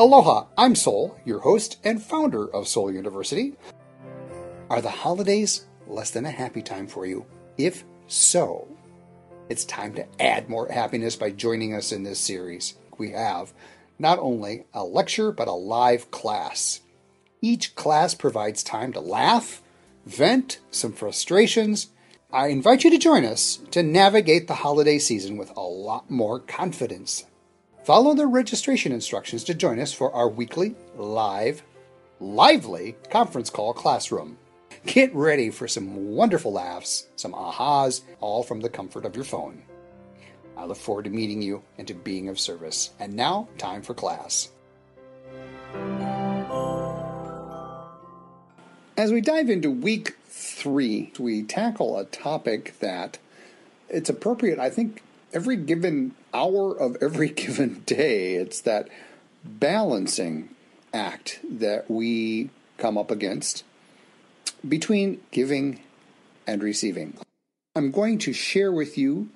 Aloha, I'm Soul, your host and founder of Soul University. Are the holidays less than a happy time for you? If so, it's time to add more happiness by joining us in this series. We have not only a lecture, but a live class. Each class provides time to laugh, vent some frustrations. I invite you to join us to navigate the holiday season with a lot more confidence. Follow the registration instructions to join us for our weekly, live, lively conference call classroom. Get ready for some wonderful laughs, some ahas, all from the comfort of your phone. I look forward to meeting you and to being of service. And now, time for class. As we dive into week three, we tackle a topic that it's appropriate, I think, every given hour of every given day. It's that balancing act that we come up against between giving and receiving. I'm going to share with you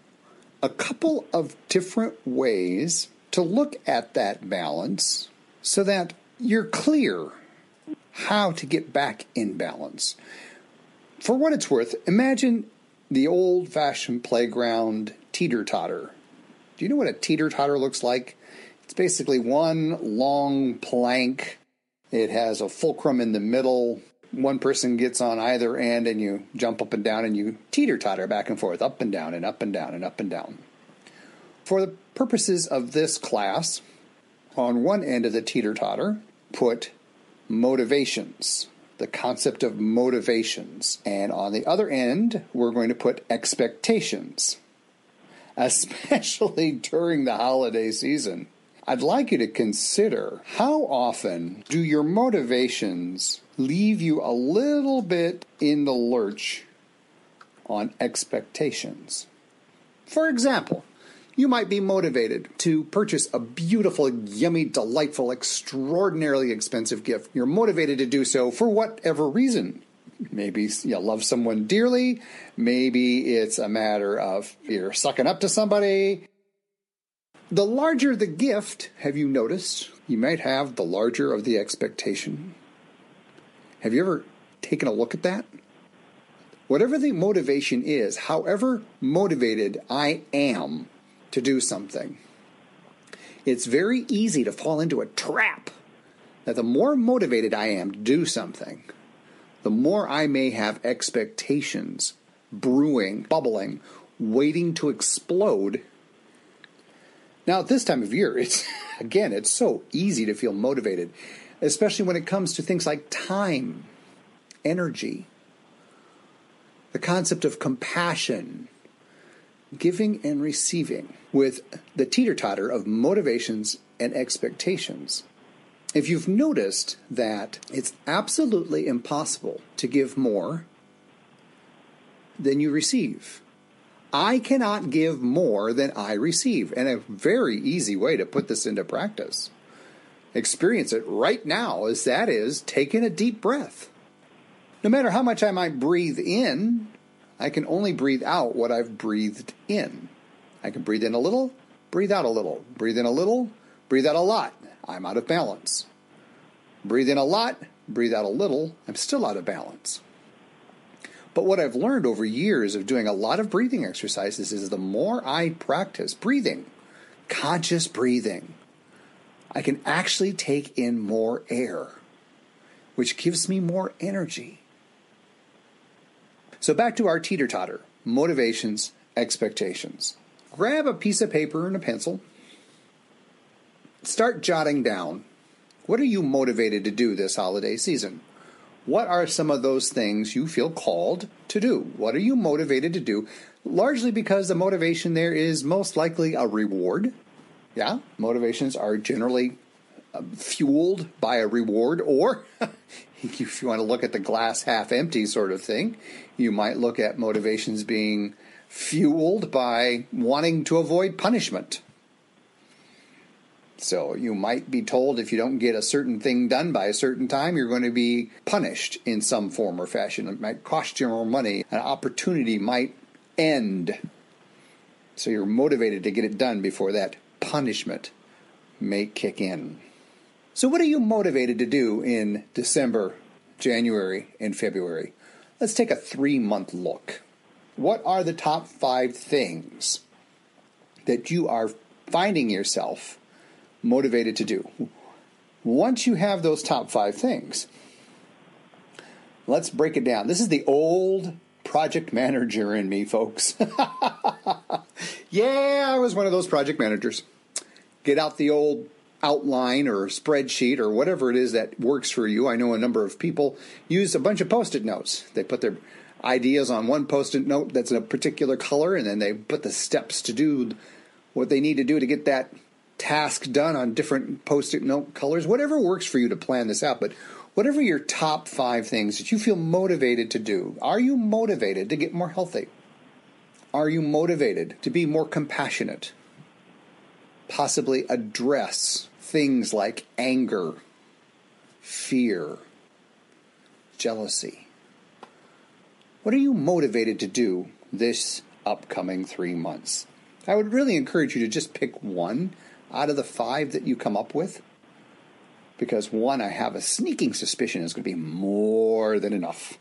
a couple of different ways to look at that balance so that you're clear how to get back in balance. For what it's worth, imagine the old fashioned playground teeter totter. Do you know what a teeter totter looks like? It's basically one long plank. It has a fulcrum in the middle. One person gets on either end, and you jump up and down and you teeter totter back and forth, up and down, and up and down, and up and down. For the purposes of this class, on one end of the teeter totter, put motivations, the concept of motivations. And on the other end, we're going to put expectations, especially during the holiday season. I'd like you to consider how often do your motivations leave you a little bit in the lurch on expectations? For example, you might be motivated to purchase a beautiful, yummy, delightful, extraordinarily expensive gift. You're motivated to do so for whatever reason. Maybe you love someone dearly. Maybe it's a matter of you're sucking up to somebody. The larger the gift, have you noticed? You might have the larger of the expectation. Have you ever taken a look at that? Whatever the motivation is, however motivated I am to do something. It's very easy to fall into a trap that the more motivated I am to do something, the more I may have expectations brewing, bubbling, waiting to explode. Now, at this time of year, it's again, it's so easy to feel motivated, especially when it comes to things like time, energy, the concept of compassion, giving and receiving with the teeter totter of motivations and expectations. If you've noticed that it's absolutely impossible to give more than you receive, I cannot give more than I receive. And a very easy way to put this into practice, experience it right now, is that is taking a deep breath. No matter how much I might breathe in, I can only breathe out what I've breathed in. I can breathe in a little, breathe out a little, breathe in a little, breathe out a lot. I'm out of balance. Breathe in a lot, breathe out a little, I'm still out of balance. But what I've learned over years of doing a lot of breathing exercises is the more I practice breathing, conscious breathing, I can actually take in more air, which gives me more energy. So back to our teeter totter motivations, expectations. Grab a piece of paper and a pencil. Start jotting down what are you motivated to do this holiday season? What are some of those things you feel called to do? What are you motivated to do? Largely because the motivation there is most likely a reward. Yeah, motivations are generally uh, fueled by a reward, or if you want to look at the glass half empty sort of thing, you might look at motivations being fueled by wanting to avoid punishment. So you might be told if you don't get a certain thing done by a certain time, you're going to be punished in some form or fashion. It might cost you more money. An opportunity might end. So you're motivated to get it done before that punishment may kick in. So, what are you motivated to do in December, January, and February? Let's take a three month look. What are the top five things that you are finding yourself motivated to do? Once you have those top five things, let's break it down. This is the old project manager in me, folks. yeah, I was one of those project managers. Get out the old outline or spreadsheet or whatever it is that works for you. I know a number of people use a bunch of post it notes. They put their ideas on one post it note that's a particular color, and then they put the steps to do what they need to do to get that task done on different post it note colors. Whatever works for you to plan this out. But whatever your top five things that you feel motivated to do, are you motivated to get more healthy? Are you motivated to be more compassionate? Possibly address things like anger, fear, jealousy. What are you motivated to do this upcoming three months? I would really encourage you to just pick one out of the five that you come up with. Because one, I have a sneaking suspicion is going to be more than enough.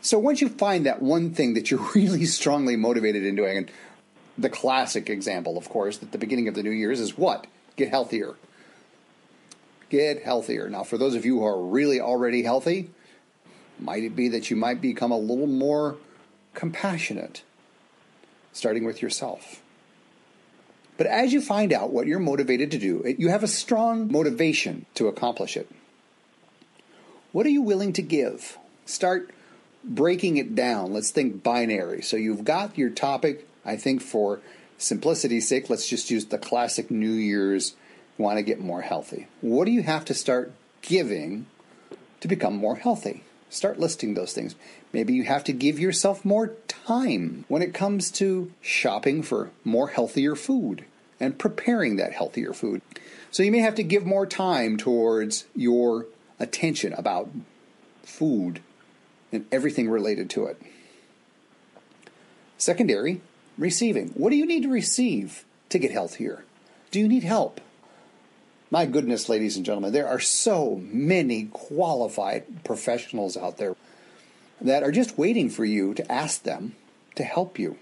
So once you find that one thing that you're really strongly motivated in doing, and the classic example, of course, at the beginning of the new year's is what? Get healthier. Get healthier. Now, for those of you who are really already healthy, might it be that you might become a little more compassionate, starting with yourself. But as you find out what you're motivated to do, you have a strong motivation to accomplish it. What are you willing to give? Start breaking it down. Let's think binary. So you've got your topic. I think for simplicity's sake, let's just use the classic New Year's want to get more healthy. What do you have to start giving to become more healthy? Start listing those things. Maybe you have to give yourself more time when it comes to shopping for more healthier food and preparing that healthier food. So you may have to give more time towards your attention about food and everything related to it. Secondary, Receiving. What do you need to receive to get healthier? Do you need help? My goodness, ladies and gentlemen, there are so many qualified professionals out there that are just waiting for you to ask them to help you.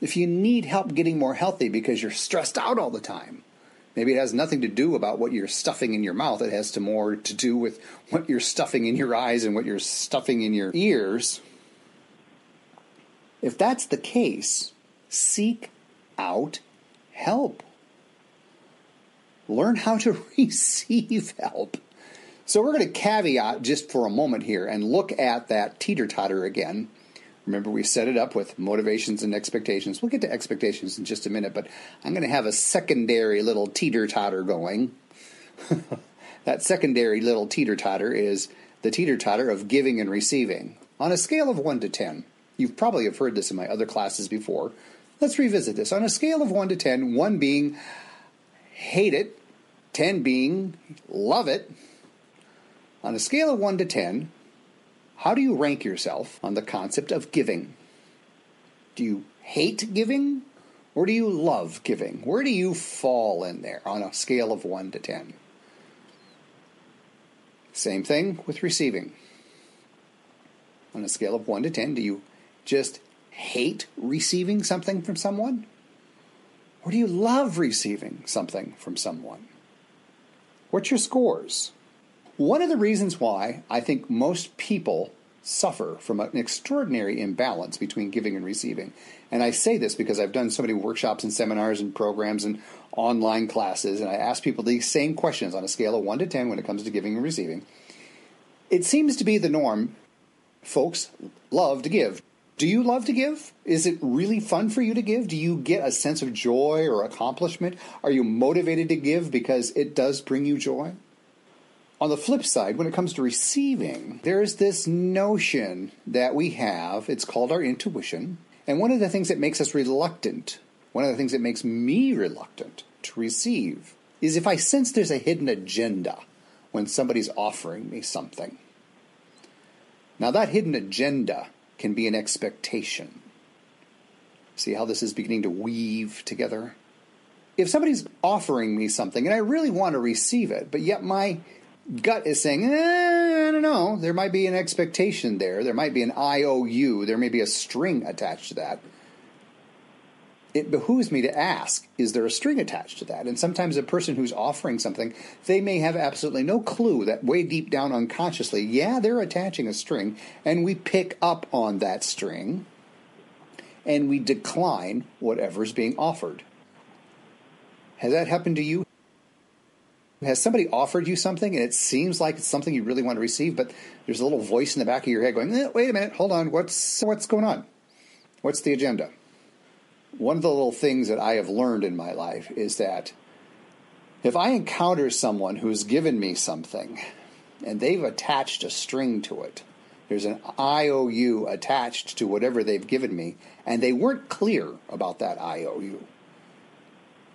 If you need help getting more healthy because you're stressed out all the time, maybe it has nothing to do about what you're stuffing in your mouth. It has to more to do with what you're stuffing in your eyes and what you're stuffing in your ears. If that's the case, seek out help. Learn how to receive help. So, we're going to caveat just for a moment here and look at that teeter totter again. Remember, we set it up with motivations and expectations. We'll get to expectations in just a minute, but I'm going to have a secondary little teeter totter going. that secondary little teeter totter is the teeter totter of giving and receiving on a scale of 1 to 10. You've probably have heard this in my other classes before. Let's revisit this. On a scale of 1 to 10, 1 being hate it, 10 being love it. On a scale of 1 to 10, how do you rank yourself on the concept of giving? Do you hate giving or do you love giving? Where do you fall in there on a scale of 1 to 10? Same thing with receiving. On a scale of 1 to 10, do you just hate receiving something from someone? Or do you love receiving something from someone? What's your scores? One of the reasons why I think most people suffer from an extraordinary imbalance between giving and receiving, and I say this because I've done so many workshops and seminars and programs and online classes, and I ask people these same questions on a scale of 1 to 10 when it comes to giving and receiving. It seems to be the norm. Folks love to give. Do you love to give? Is it really fun for you to give? Do you get a sense of joy or accomplishment? Are you motivated to give because it does bring you joy? On the flip side, when it comes to receiving, there's this notion that we have. It's called our intuition. And one of the things that makes us reluctant, one of the things that makes me reluctant to receive, is if I sense there's a hidden agenda when somebody's offering me something. Now, that hidden agenda can be an expectation. See how this is beginning to weave together? if somebody's offering me something and I really want to receive it, but yet my gut is saying, eh, I don't know, there might be an expectation there, there might be an IOU, there may be a string attached to that. It behooves me to ask, is there a string attached to that? And sometimes a person who's offering something, they may have absolutely no clue that way deep down unconsciously, yeah, they're attaching a string, and we pick up on that string and we decline whatever's being offered. Has that happened to you? Has somebody offered you something and it seems like it's something you really want to receive, but there's a little voice in the back of your head going, eh, "Wait a minute, hold on, what's what's going on? What's the agenda?" One of the little things that I have learned in my life is that if I encounter someone who's given me something and they've attached a string to it, there's an IOU attached to whatever they've given me, and they weren't clear about that IOU.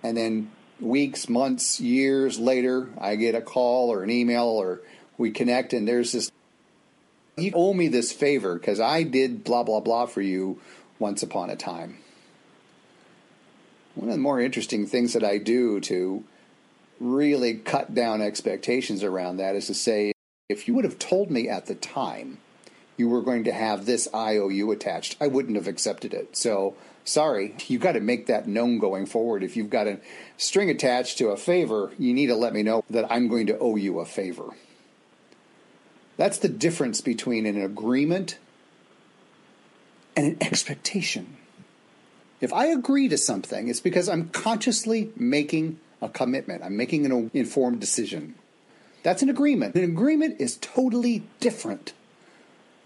And then weeks, months, years later, I get a call or an email or we connect, and there's this you owe me this favor because I did blah, blah, blah for you once upon a time. One of the more interesting things that I do to really cut down expectations around that is to say, if you would have told me at the time you were going to have this IOU attached, I wouldn't have accepted it. So, sorry, you've got to make that known going forward. If you've got a string attached to a favor, you need to let me know that I'm going to owe you a favor. That's the difference between an agreement and an expectation. If I agree to something, it's because I'm consciously making a commitment, I'm making an informed decision. That's an agreement. An agreement is totally different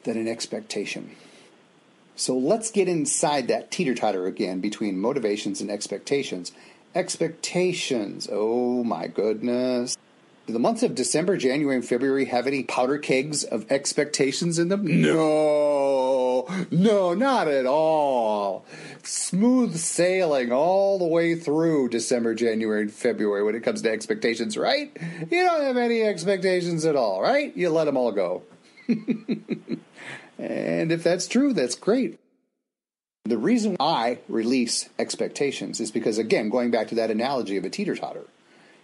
than an expectation. So let's get inside that teeter totter again between motivations and expectations. Expectations, oh my goodness. Do the months of December, January, and February have any powder kegs of expectations in them? No, no, not at all. Smooth sailing all the way through December, January, and February when it comes to expectations, right? You don't have any expectations at all, right? You let them all go. And if that's true, that's great. The reason I release expectations is because, again, going back to that analogy of a teeter totter,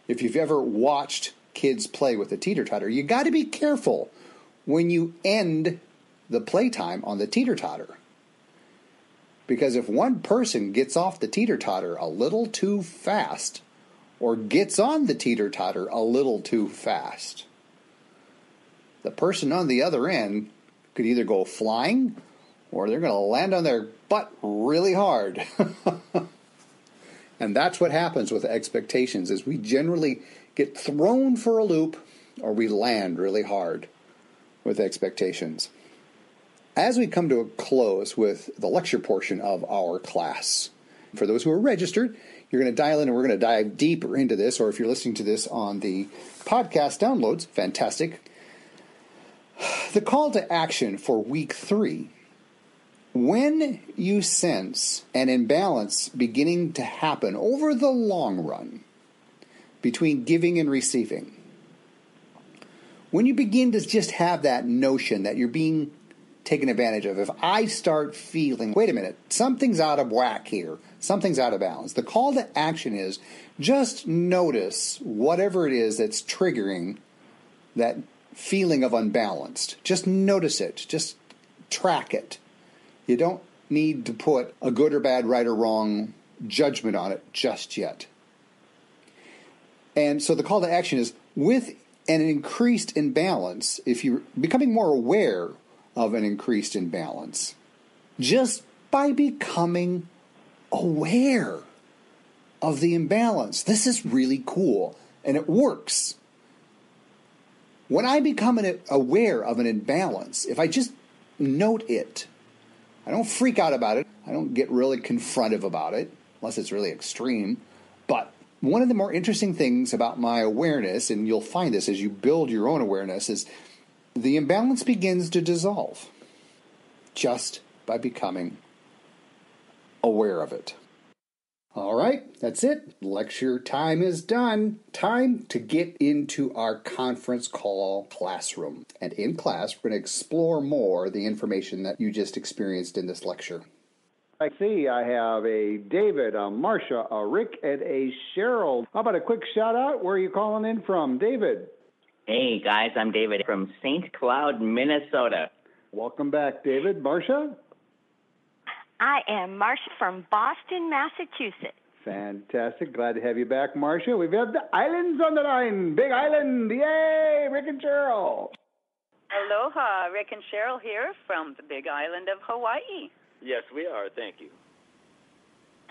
if you've ever watched kids play with a teeter totter, you got to be careful when you end the playtime on the teeter totter. Because if one person gets off the teeter totter a little too fast, or gets on the teeter totter a little too fast, the person on the other end could either go flying or they're going to land on their butt really hard. and that's what happens with expectations is we generally get thrown for a loop or we land really hard with expectations. As we come to a close with the lecture portion of our class, for those who are registered, you're going to dial in and we're going to dive deeper into this, or if you're listening to this on the podcast downloads, fantastic. The call to action for week three. When you sense an imbalance beginning to happen over the long run between giving and receiving, when you begin to just have that notion that you're being taken advantage of, if I start feeling, wait a minute, something's out of whack here, something's out of balance, the call to action is just notice whatever it is that's triggering that feeling of unbalanced. Just notice it, just track it. You don't need to put a good or bad, right or wrong judgment on it just yet. And so the call to action is with an increased imbalance, if you're becoming more aware of an increased imbalance, just by becoming aware of the imbalance. This is really cool and it works. When I become an, aware of an imbalance, if I just note it, I don't freak out about it, I don't get really confrontive about it, unless it's really extreme. But one of the more interesting things about my awareness, and you'll find this as you build your own awareness, is the imbalance begins to dissolve just by becoming aware of it. All right, that's it. Lecture time is done. Time to get into our conference call classroom. And in class, we're going to explore more the information that you just experienced in this lecture. I see I have a David, a Marcia, a Rick, and a Cheryl. How about a quick shout out? Where are you calling in from, David? Hey guys, I'm David from St. Cloud, Minnesota. Welcome back, David. Marcia? I am Marcia from Boston, Massachusetts. Fantastic. Glad to have you back, Marcia. We've got the islands on the line. Big Island. Yay! Rick and Cheryl. Aloha, Rick and Cheryl here from the big island of Hawaii. Yes, we are. Thank you.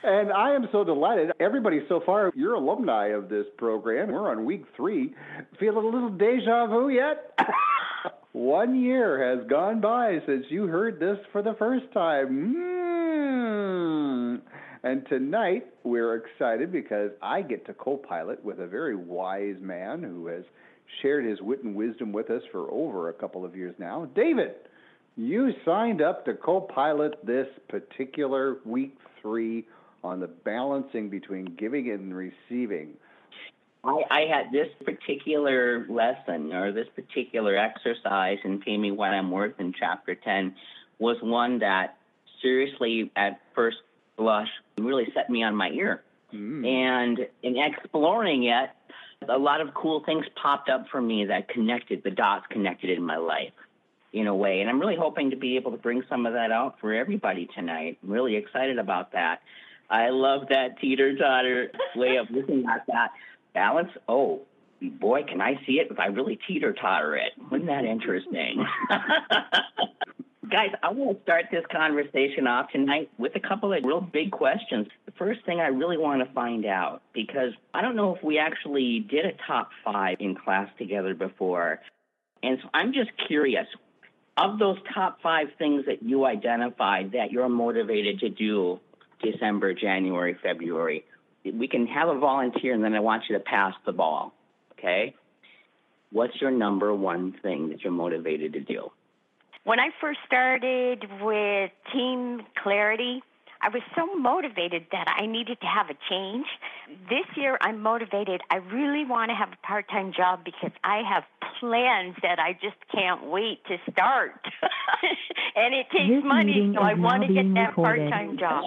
And I am so delighted. Everybody so far, you're alumni of this program. We're on week three. Feel a little deja vu yet? One year has gone by since you heard this for the first time. Mm. And tonight, we're excited because I get to co pilot with a very wise man who has shared his wit and wisdom with us for over a couple of years now. David, you signed up to co pilot this particular week three on the balancing between giving and receiving. I, I had this particular lesson or this particular exercise in Pay Me What I'm Worth in Chapter 10 was one that seriously, at first blush, really set me on my ear. Mm. And in exploring it, a lot of cool things popped up for me that connected, the dots connected in my life in a way. And I'm really hoping to be able to bring some of that out for everybody tonight. I'm really excited about that. I love that teeter totter way of looking at that balance. Oh, boy, can I see it if I really teeter totter it? Wasn't that interesting? Guys, I want to start this conversation off tonight with a couple of real big questions. The first thing I really want to find out, because I don't know if we actually did a top five in class together before. And so I'm just curious of those top five things that you identified that you're motivated to do December, January, February, we can have a volunteer and then I want you to pass the ball. Okay? What's your number one thing that you're motivated to do? When I first started with Team Clarity, I was so motivated that I needed to have a change. This year, I'm motivated. I really want to have a part time job because I have plans that I just can't wait to start. and it takes This money, so I want to get that part time job.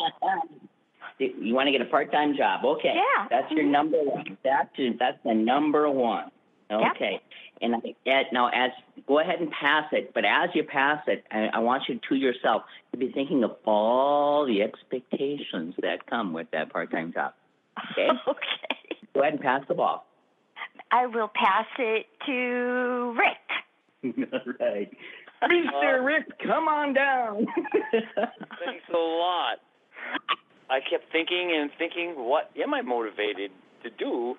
You want to get a part-time job? Okay, Yeah. that's your Mhm. number one. That's that's the number one. Yep. Okay, and I, Ed, now as go ahead and pass it, but as you pass it, I, I want you to yourself to be thinking of all the expectations that come with that part-time job. Okay, okay. go ahead and pass the ball. I will pass it to Rick. all right, Mr. Uh, Rick, come on down. Thanks a lot. I kept thinking and thinking, what am I motivated to do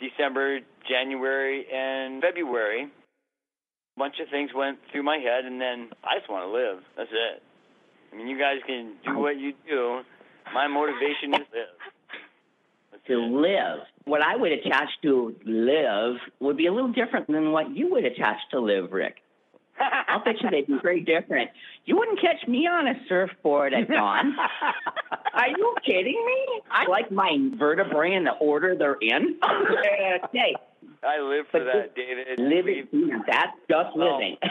December, January, and February? A bunch of things went through my head, and then I just want to live. That's it. I mean, you guys can do what you do. My motivation is live. That's to it. live. What I would attach to live would be a little different than what you would attach to live, Rick. I'll bet you they'd be very different. You wouldn't catch me on a surfboard at dawn. Are you kidding me? I like my vertebrae in the order they're in. okay, I live for that, David. living, that's just living.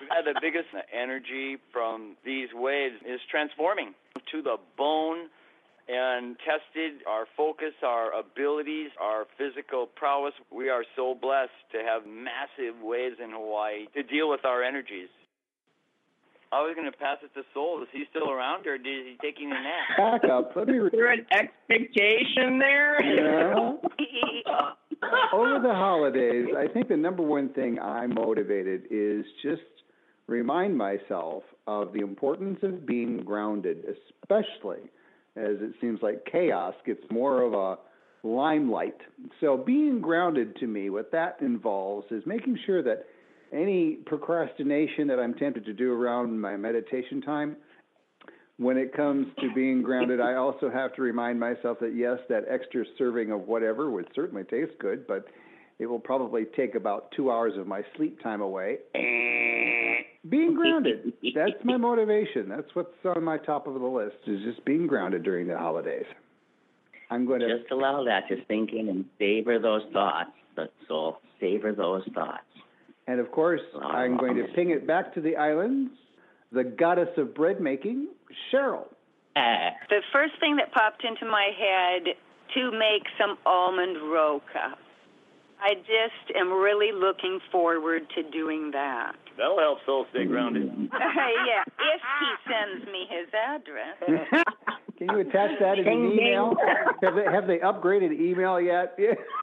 We've the biggest energy from these waves is transforming to the bone and tested our focus, our abilities, our physical prowess. We are so blessed to have massive waves in Hawaii to deal with our energies. I was going to pass it to Soul. Is he still around or is he taking a nap? Back up. Let me. Is there an expectation there? Yeah. Over the holidays, I think the number one thing I'm motivated is just remind myself of the importance of being grounded, especially as it seems like chaos gets more of a limelight. So being grounded to me, what that involves is making sure that any procrastination that I'm tempted to do around my meditation time, when it comes to being grounded, I also have to remind myself that yes, that extra serving of whatever would certainly taste good, but it will probably take about two hours of my sleep time away. Being grounded. That's my motivation. That's what's on my top of the list is just being grounded during the holidays. I'm going to Just allow that to sink in and savor those thoughts. That's all. Savor those thoughts. And of course, I'm going to ping it back to the islands, the goddess of bread making, Cheryl. the first thing that popped into my head to make some almond roca. I just am really looking forward to doing that. That'll help Phil stay grounded. yeah, if he sends me his address. Can you attach that in Ding, an email? have, they, have they upgraded email yet?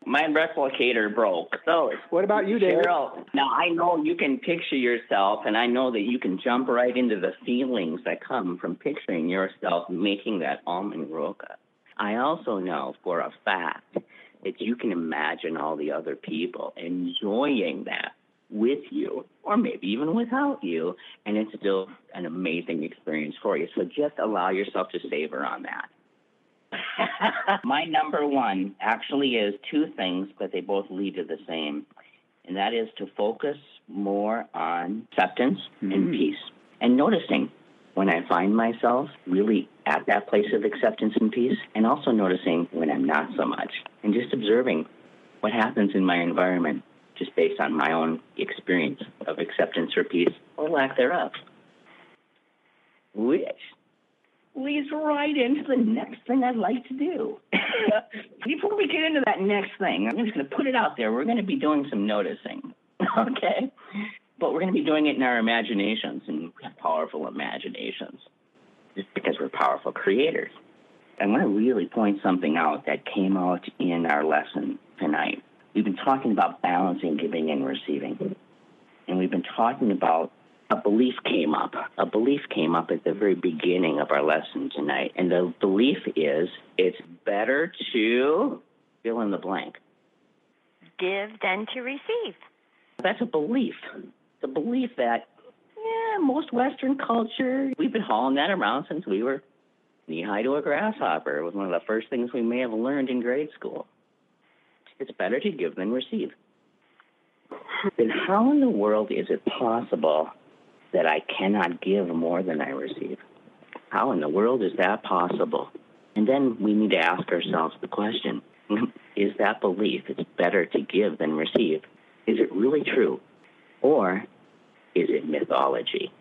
My replicator broke. So what about you, David? Cheryl, now I know you can picture yourself, and I know that you can jump right into the feelings that come from picturing yourself making that almond roca. I also know for a fact that you can imagine all the other people enjoying that with you, or maybe even without you, and it's still an amazing experience for you. So just allow yourself to savor on that. My number one actually is two things, but they both lead to the same, and that is to focus more on acceptance and mm-hmm. peace and noticing when I find myself really at that place of acceptance and peace, and also noticing when I'm not so much, and just observing what happens in my environment just based on my own experience of acceptance or peace or lack thereof. Which leads right into the next thing I'd like to do. Before we get into that next thing, I'm just going to put it out there. We're going to be doing some noticing, okay? But we're going to be doing it in our imaginations, and we have powerful imaginations just because we're powerful creators. I want to really point something out that came out in our lesson tonight. We've been talking about balancing giving and receiving. And we've been talking about a belief came up. A belief came up at the very beginning of our lesson tonight. And the belief is it's better to fill in the blank. Give than to receive. That's a belief. The belief that, most Western culture, we've been hauling that around since we were knee high to a grasshopper. It was one of the first things we may have learned in grade school. It's better to give than receive. Then how in the world is it possible that I cannot give more than I receive? How in the world is that possible? And then we need to ask ourselves the question is that belief it's better to give than receive? Is it really true? Or is it mythology?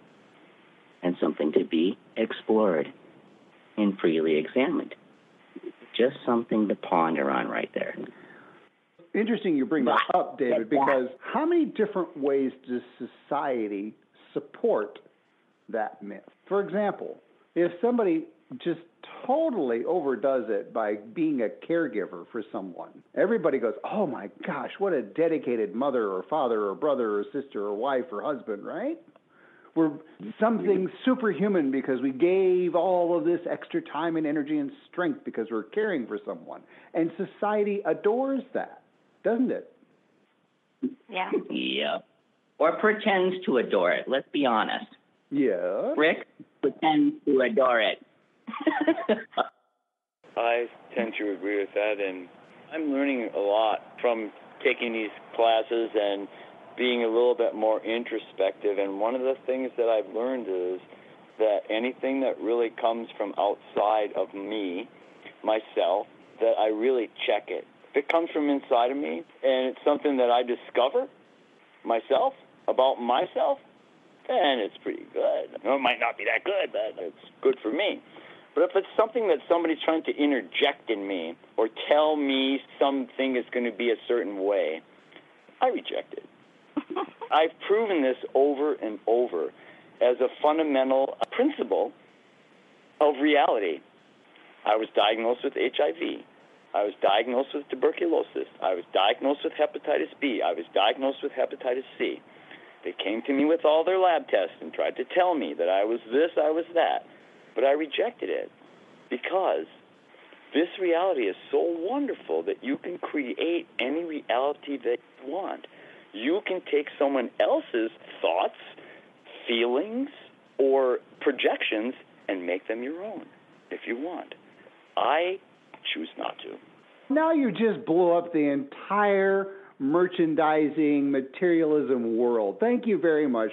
And something to be explored and freely examined. Just something to ponder on right there. Interesting you bring that up, David, because how many different ways does society support that myth? For example, if somebody just totally overdoes it by being a caregiver for someone, everybody goes, oh my gosh, what a dedicated mother or father or brother or sister or wife or husband, right? We're something superhuman because we gave all of this extra time and energy and strength because we're caring for someone. And society adores that, doesn't it? Yeah. Yep. Or pretends to adore it. Let's be honest. Yeah. Rick pretends to adore it. I tend to agree with that, and I'm learning a lot from taking these classes and being a little bit more introspective. And one of the things that I've learned is that anything that really comes from outside of me, myself, that I really check it. If it comes from inside of me and it's something that I discover myself about myself, then it's pretty good. It might not be that good, but it's good for me. But if it's something that somebody's trying to interject in me or tell me something is going to be a certain way, I reject it. I've proven this over and over as a fundamental principle of reality. I was diagnosed with HIV. I was diagnosed with tuberculosis. I was diagnosed with hepatitis B. I was diagnosed with hepatitis C. They came to me with all their lab tests and tried to tell me that I was this, I was that. But I rejected it because this reality is so wonderful that you can create any reality that you want. You can take someone else's thoughts, feelings, or projections and make them your own if you want. I choose not to. Now you just blew up the entire merchandising materialism world. Thank you very much.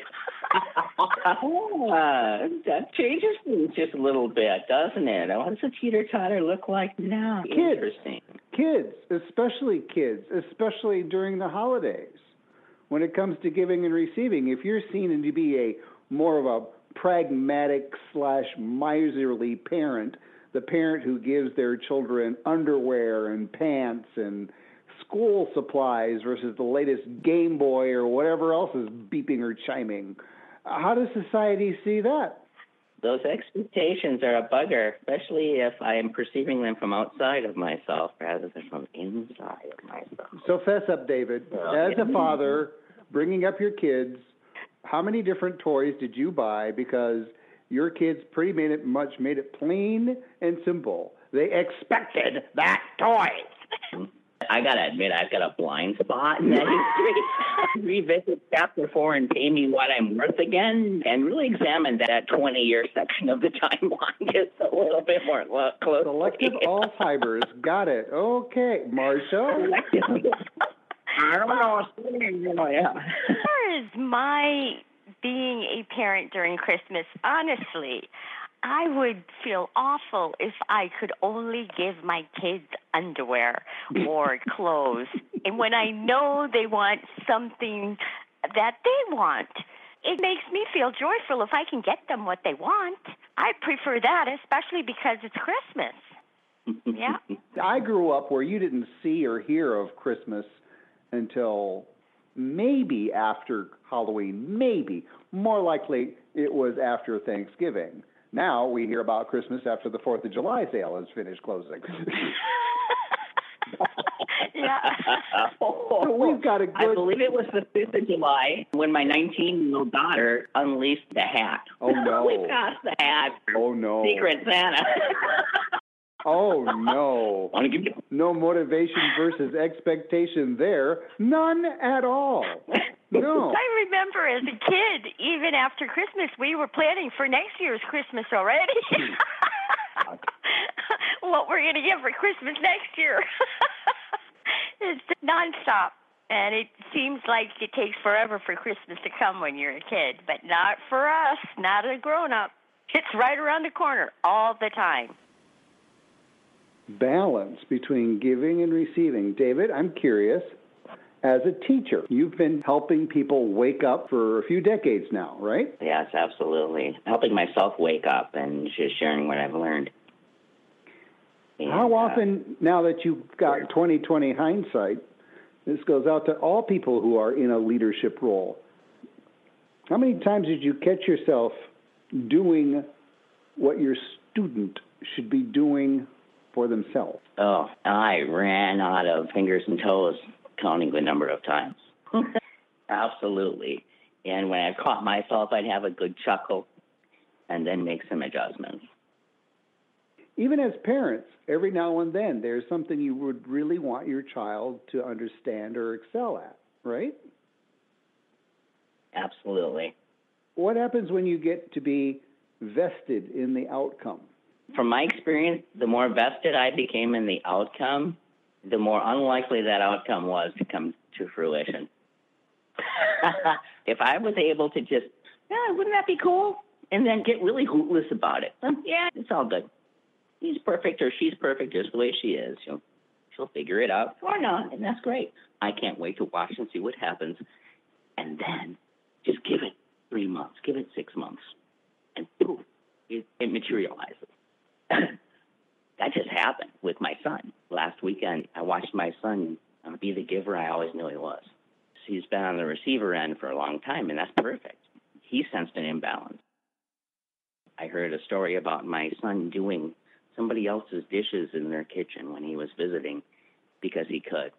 Ah, that changes things just a little bit, doesn't it? What does a teeter totter look like now? Kids. Interesting. Kids, especially kids, especially during the holidays, when it comes to giving and receiving, if you're seen to be a more of a pragmatic slash miserly parent, the parent who gives their children underwear and pants and school supplies versus the latest Game Boy or whatever else is beeping or chiming. How does society see that? Those expectations are a bugger, especially if I am perceiving them from outside of myself rather than from inside of myself. So fess up, David. As a father, bringing up your kids, how many different toys did you buy? Because your kids pretty made it much made it plain and simple. They expected that toy. I gotta admit, I've got a blind spot in that history. Revisit chapter four and pay me what I'm worth again, and really examine that 20 year section of the timeline just a little bit more closely. Selective Alzheimer's. Got it. Okay, Marcia. I don't know. Yeah. As far as my being a parent during Christmas, honestly, I would feel awful if I could only give my kids underwear or clothes. and when I know they want something that they want, it makes me feel joyful if I can get them what they want. I prefer that, especially because it's Christmas. Yeah. I grew up where you didn't see or hear of Christmas until maybe after Halloween, maybe. More likely, it was after Thanksgiving. Now we hear about Christmas after the Fourth of July sale is finished closing. yeah. so we've got a good. I believe it was the 5th of July when my 19 year old daughter unleashed the hat. Oh, no. we passed the hat. Oh, no. Secret Santa. Oh no. Want to give you? No motivation versus expectation there. None at all. No. I remember as a kid, even after Christmas, we were planning for next year's Christmas already. Hmm. what we're going to get for Christmas next year. it's nonstop. And it seems like it takes forever for Christmas to come when you're a kid, but not for us, not a grown up. It's right around the corner all the time balance between giving and receiving. David, I'm curious. As a teacher, you've been helping people wake up for a few decades now, right? Yes, absolutely. Helping myself wake up and just sharing what I've learned. And, How uh, often, now that you've got 2020 hindsight, this goes out to all people who are in a leadership role. How many times did you catch yourself doing what your student should be doing for themselves? Oh, I ran out of fingers and toes counting the number of times. Absolutely. And when I caught myself, I'd have a good chuckle and then make some adjustments. Even as parents, every now and then there's something you would really want your child to understand or excel at, right? Absolutely. What happens when you get to be vested in the outcome? From my experience, the more vested I became in the outcome, the more unlikely that outcome was to come to fruition. if I was able to just, yeah, wouldn't that be cool? And then get really hootless about it. yeah, it's all good. He's perfect or she's perfect just the way she is. She'll, she'll figure it out or not, and that's great. I can't wait to watch and see what happens. And then just give it three months, give it six months, and poof, it, it materializes. that just happened with my son. Last weekend, I watched my son uh, be the giver I always knew he was. He's been on the receiver end for a long time, and that's perfect. He sensed an imbalance. I heard a story about my son doing somebody else's dishes in their kitchen when he was visiting because he could.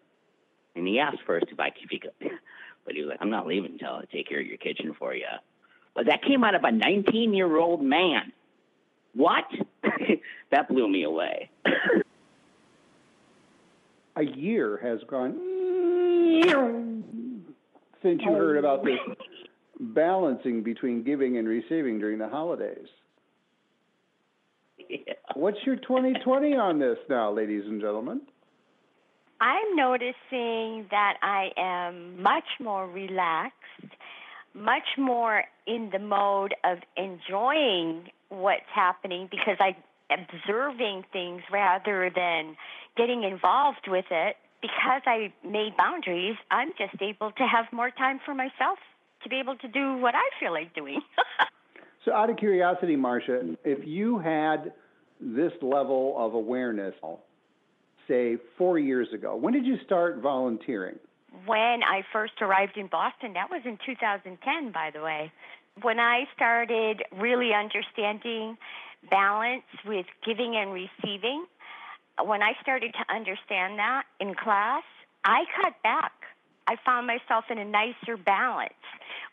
And he asked first if I could, but he was like, "I'm not leaving until I take care of your kitchen for you." But that came out of a 19 year old man. What? that blew me away. a year has gone since you heard about this balancing between giving and receiving during the holidays. Yeah. What's your 2020 on this now, ladies and gentlemen? I'm noticing that I am much more relaxed, much more in the mode of enjoying what's happening because I'm observing things rather than getting involved with it. Because I made boundaries, I'm just able to have more time for myself to be able to do what I feel like doing. So, out of curiosity, Marcia, if you had this level of awareness, say four years ago, when did you start volunteering? When I first arrived in Boston, that was in 2010, by the way. When I started really understanding balance with giving and receiving, when I started to understand that in class, I cut back. I found myself in a nicer balance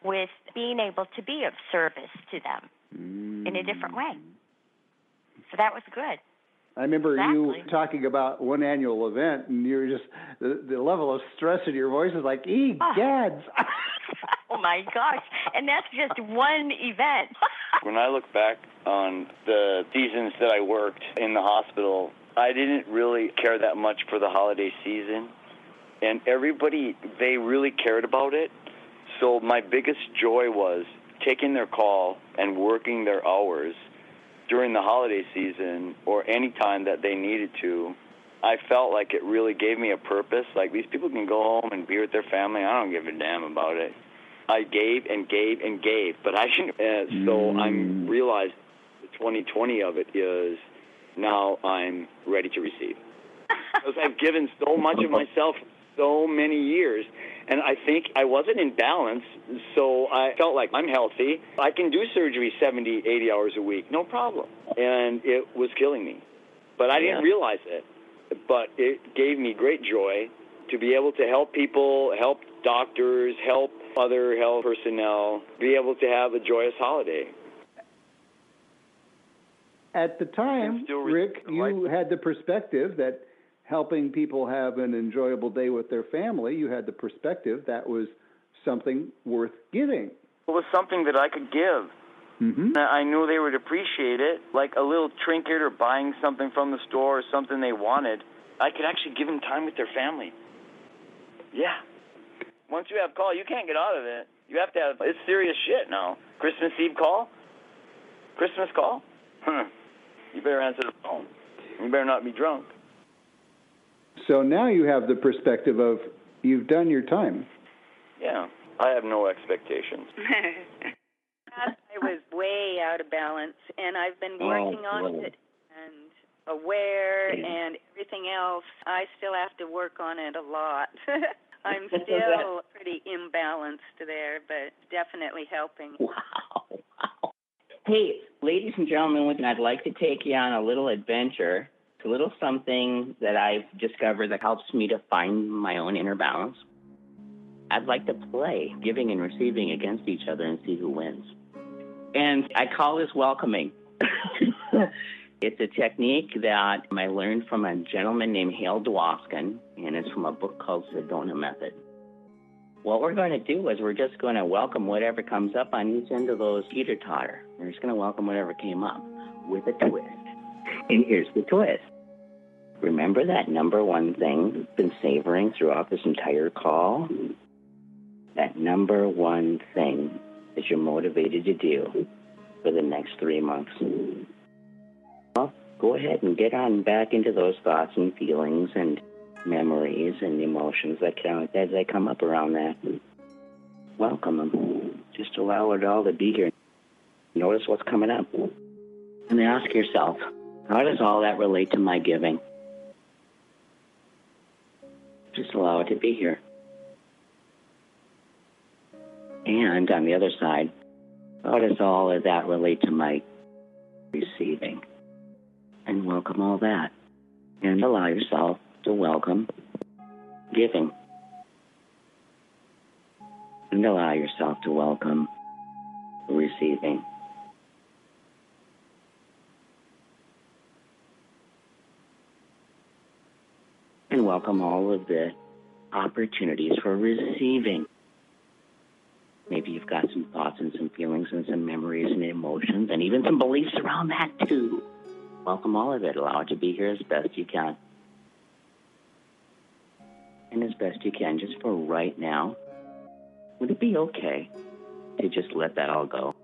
with being able to be of service to them mm. in a different way. So that was good. I remember exactly. you talking about one annual event, and you were just the, the level of stress in your voice is like, "Egads!" oh. gads." oh my gosh! And that's just one event. when I look back on the seasons that I worked in the hospital, I didn't really care that much for the holiday season, and everybody they really cared about it. So my biggest joy was taking their call and working their hours during the holiday season or any time that they needed to, I felt like it really gave me a purpose. Like these people can go home and be with their family. I don't give a damn about it. I gave and gave and gave, but I shouldn't. Uh, so mm. I'm realized the 2020 of it is now I'm ready to receive because I've given so much of myself so many years and I think I wasn't in balance, so I felt like I'm healthy. I can do surgery 70, 80 hours a week, no problem. And it was killing me. But I didn't realize it. But it gave me great joy to be able to help people, help doctors, help other health personnel, be able to have a joyous holiday. At the time, Rick, you had the perspective that helping people have an enjoyable day with their family, you had the perspective that was something worth giving. It was something that I could give. Mm-hmm. I knew they would appreciate it, like a little trinket or buying something from the store or something they wanted. I could actually give them time with their family. Yeah. Once you have call, you can't get out of it. You have to have it's serious shit now. Christmas Eve call? Christmas call? Huh. You better answer the phone. You better not be drunk. So now you have the perspective of you've done your time. Yeah, I have no expectations. Was way out of balance, and I've been oh, working oh, on it and aware and everything else. I still have to work on it a lot. I'm still pretty imbalanced there, but definitely helping. Wow. wow. Hey, ladies and gentlemen, I'd like to take you on a little adventure a little something that I've discovered that helps me to find my own inner balance. I'd like to play giving and receiving against each other and see who wins. And I call this welcoming. it's a technique that I learned from a gentleman named Hale Dwoskin, and it's from a book called Sedona Method. What we're going to do is we're just going to welcome whatever comes up on each end of those teeter totter. We're just going to welcome whatever came up with a twist. And here's the twist Remember that number one thing you've been savoring throughout this entire call? That number one thing that you're motivated to do for the next three months. Well, go ahead and get on back into those thoughts and feelings and memories and emotions that come, as they come up around that. Welcome them. Just allow it all to be here. Notice what's coming up. And then ask yourself, how does all that relate to my giving? Just allow it to be here. And on the other side, how does all of that relate to my receiving? And welcome all that. And allow yourself to welcome giving. And allow yourself to welcome receiving. and welcome all of the opportunities for receiving. Got some thoughts and some feelings and some memories and emotions and even some beliefs around that too. Welcome all of it. Allow it to be here as best you can. And as best you can, just for right now, would it be okay to just let that all go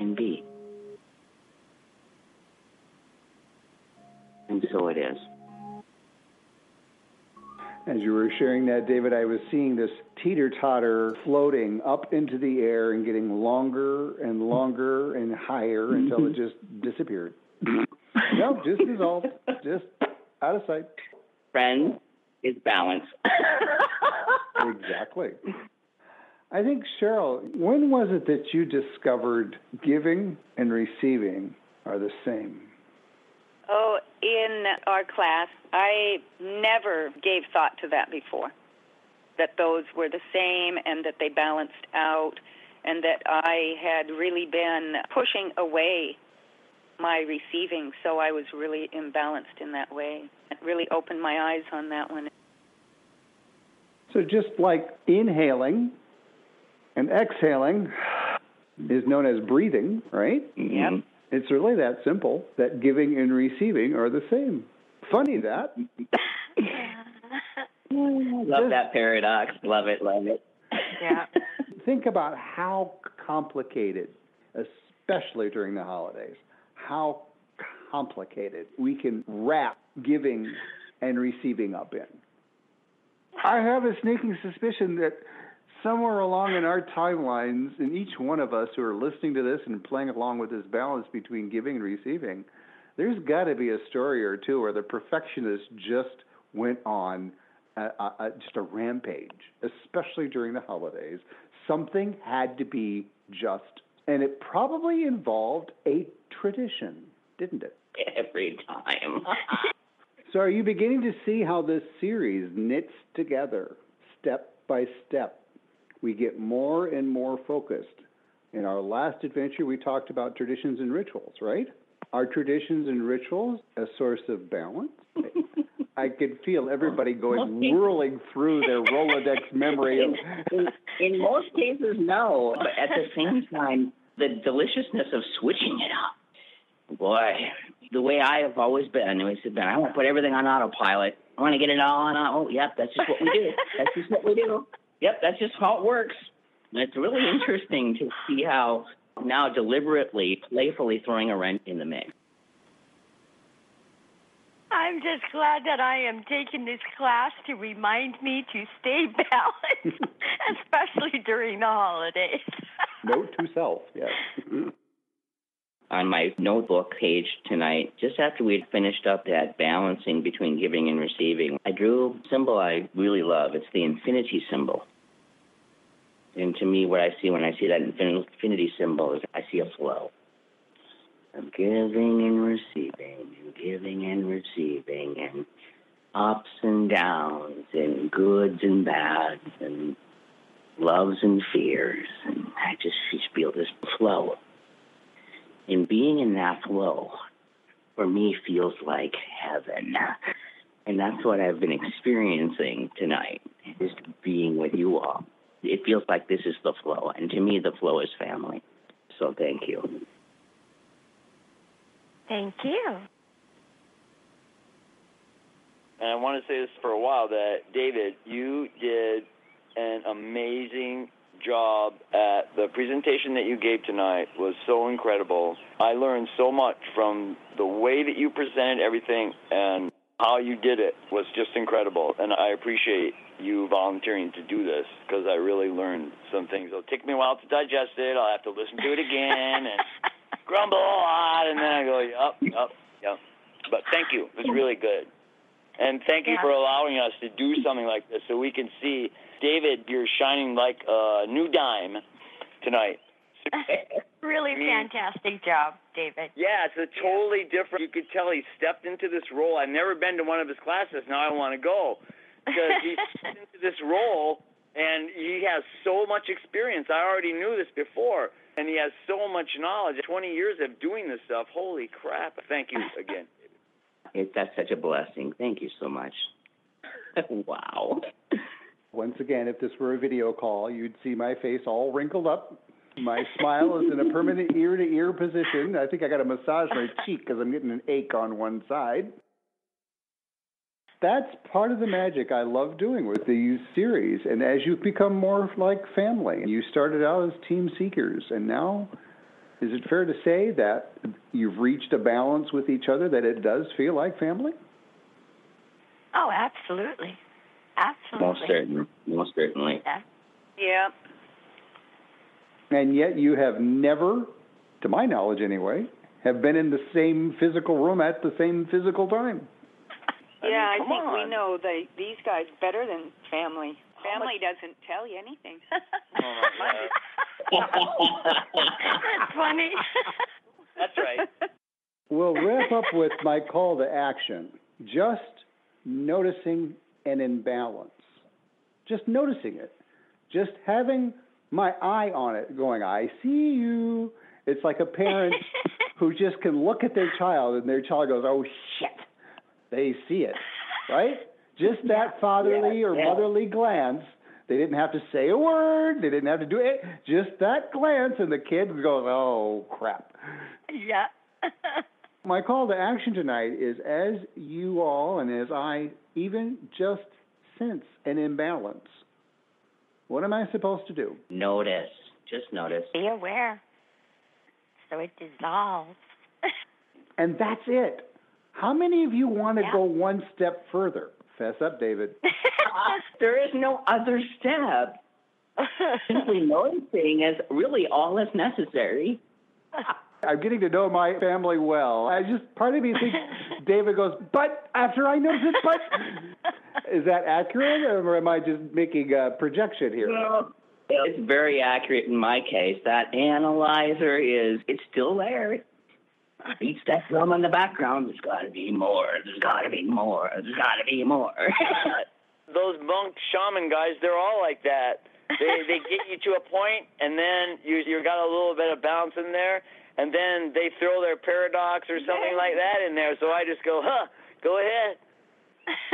and be? And so it is. As you were sharing that, David, I was seeing this teeter totter floating up into the air and getting longer and longer and higher mm-hmm. until it just disappeared. no, just dissolved, just out of sight. Friends is balance. exactly. I think, Cheryl, when was it that you discovered giving and receiving are the same? Oh, in our class, I never gave thought to that before. That those were the same and that they balanced out, and that I had really been pushing away my receiving, so I was really imbalanced in that way. It really opened my eyes on that one. So, just like inhaling and exhaling is known as breathing, right? Yep. It's really that simple that giving and receiving are the same. Funny that. love that paradox. Love it, love it. Yeah. Think about how complicated, especially during the holidays, how complicated we can wrap giving and receiving up in. I have a sneaking suspicion that somewhere along in our timelines, in each one of us who are listening to this and playing along with this balance between giving and receiving, there's got to be a story or two where the perfectionist just went on a, a, just a rampage, especially during the holidays. Something had to be just, and it probably involved a tradition, didn't it? Every time. so, are you beginning to see how this series knits together step by step we get more and more focused. In our last adventure, we talked about traditions and rituals, right? Are traditions and rituals a source of balance? I could feel everybody going whirling through their Rolodex memory. In, in, in most cases, no. But at the same time, the deliciousness of switching it up. Boy, the way I have always been, I said, I want to put everything on autopilot. I want to get it all on. Oh, yep, that's just what we do. That's just what we do. Yep, that's just how it works. And it's really interesting to see how now deliberately, playfully throwing a wrench in the mix. I'm just glad that I am taking this class to remind me to stay balanced, especially during the holidays. Note to self, yes. On my notebook page tonight, just after we'd finished up that balancing between giving and receiving, I drew a symbol I really love. It's the infinity symbol. And to me, what I see when I see that infinity symbol is I see a flow of giving and receiving, and giving and receiving, and ups and downs, and goods and bads, and loves and fears. And I just feel this flow and being in that flow for me feels like heaven. And that's what I've been experiencing tonight, is being with you all. It feels like this is the flow. And to me, the flow is family. So thank you. Thank you. And I want to say this for a while that, David, you did an amazing job at the presentation that you gave tonight was so incredible. I learned so much from the way that you presented everything and how you did it was just incredible. And I appreciate you volunteering to do this because I really learned some things. It'll take me a while to digest it. I'll have to listen to it again and grumble a lot. And then I go, yep, yep, yep. But thank you. It was really good. And thank you for allowing us to do something like this so we can see David, you're shining like a new dime tonight. really fantastic job, David. Yeah, it's a totally different. You could tell he stepped into this role. I've never been to one of his classes. Now I want to go because he stepped into this role and he has so much experience. I already knew this before, and he has so much knowledge. 20 years of doing this stuff. Holy crap. Thank you again. It, that's such a blessing. Thank you so much. wow. Once again, if this were a video call, you'd see my face all wrinkled up. My smile is in a permanent ear to ear position. I think I got a massage my cheek because I'm getting an ache on one side. That's part of the magic I love doing with these series. And as you've become more like family, you started out as team seekers, and now is it fair to say that you've reached a balance with each other that it does feel like family? Oh, absolutely. Absolutely. Most certainly. Most certainly. Yeah. Yeah. And yet you have never, to my knowledge anyway, have been in the same physical room at the same physical time. Yeah, I, come think on. we know they these guys better than family. Family doesn't tell you anything. Oh my God. That's funny. That's right. We'll wrap up with my call to action. Just noticing an imbalance. Just noticing it. Just having my eye on it, going, I see you. It's like a parent who just can look at their child and their child goes, oh shit. They see it, right? Just that fatherly or yeah. motherly glance. They didn't have to say a word. They didn't have to do it. Just that glance, and the kid goes, "Oh crap." yeah. My call to action tonight is as you all and as I even just sense an imbalance. What am I supposed to do? Notice. Just notice. Be aware. So it dissolves. And that's it. How many of you want to Yeah. go one step further? Fess up, David. there is no other step. Simply noticing is really all that's necessary. I'm getting to know my family well. I just part of me thinks David goes, but after I notice it, but is that accurate, or am I just making a projection here? It's very accurate in my case. That analyzer is it's still there. Beats that drum in the background. There's got to be more. There's got to be more. There's got to be more. Those monk shaman guys, they're all like that. They they get you to a point, and then you you got a little bit of bounce in there, and then they throw their paradox or something like that in there. So I just go, huh? Go ahead.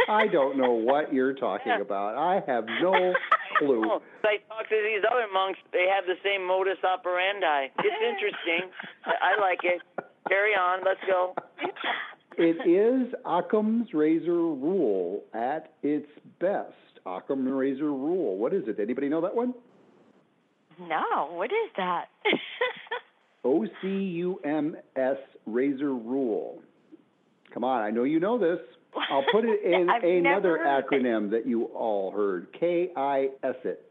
I don't know what you're talking about. I have no clue. Oh, I talk to these other monks. They have the same modus operandi. It's interesting. I I like it. Carry on. Let's go. It is Occam's razor rule at its best. Occam's razor rule. What is it? Anybody know that one? no, what is that? O C U M S razor rule. Come on, I know you know this. I'll put it in another never heard of it. acronym that you all heard. K I S it.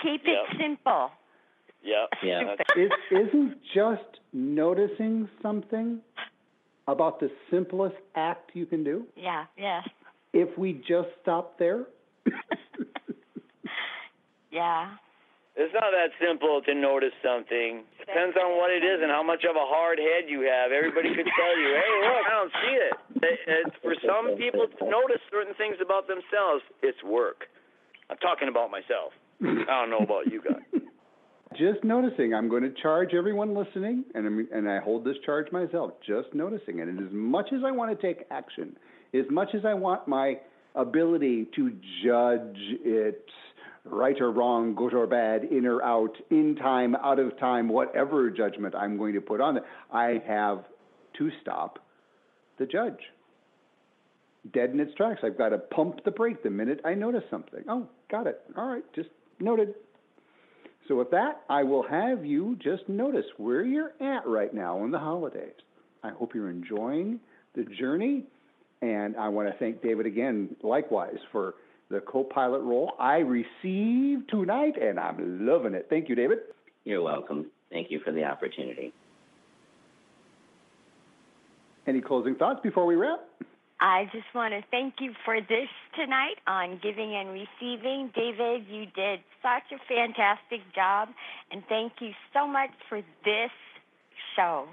Keep Yeah. it simple. Yep. Yeah. That's- It isn't just noticing something about the simplest act you can do. Yeah, yes. If we just stop there, Yeah. It's not that simple to notice something. Depends on what it is and how much of a hard head you have. Everybody could tell you, "Hey, look, I don't see it." It- It's for some people to notice certain things about themselves. It's work. I'm talking about myself. I don't know about you guys. Just noticing. I'm going to charge everyone listening, and I'm, and I hold this charge myself. Just noticing it, and as much as I want to take action, as much as I want my ability to judge it right or wrong, good or bad, in or out, in time, out of time, whatever judgment I'm going to put on it, I have to stop the judge. Dead in its tracks. I've got to pump the brake the minute I notice something. Oh, got it. All right, just noted. So with that, I will have you just notice where you're at right now in the holidays. I hope you're enjoying the journey, and I want to thank David again, likewise, for the co-pilot role I received tonight, and I'm loving it. Thank you, David. You're welcome. Thank you for the opportunity. Any closing thoughts before we wrap? I just want to thank you for this tonight on giving and receiving. David, you did such a fantastic job, and thank you so much for this show,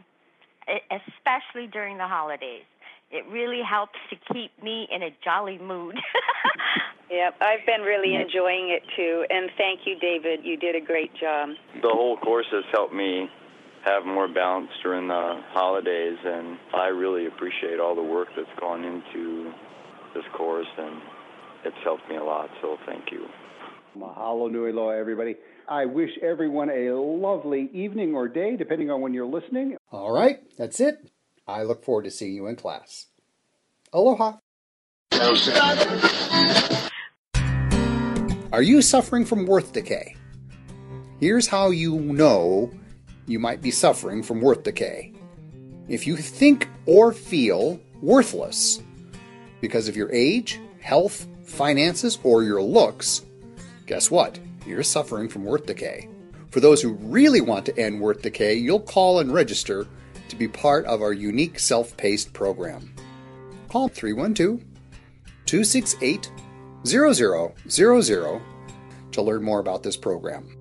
especially during the holidays. It really helps to keep me in a jolly mood. Yep, I've been really enjoying it too. And thank you, David. You did a great job. The whole course has helped me have more balance during the holidays, and I really appreciate all the work that's gone into this course, and it's helped me a lot. So thank you. Mahalo nui loa, everybody. I wish everyone a lovely evening or day, depending on when you're listening. All right, that's it. I look forward to seeing you in class. Aloha. Are you suffering from worth decay? Here's how you know you might be suffering from worth decay. If you think or feel worthless because of your age, health, finances, or your looks, guess what? You're suffering from worth decay. For those who really want to end worth decay, you'll call and register to be part of our unique self paced program. Call 312 268 0000 to learn more about this program.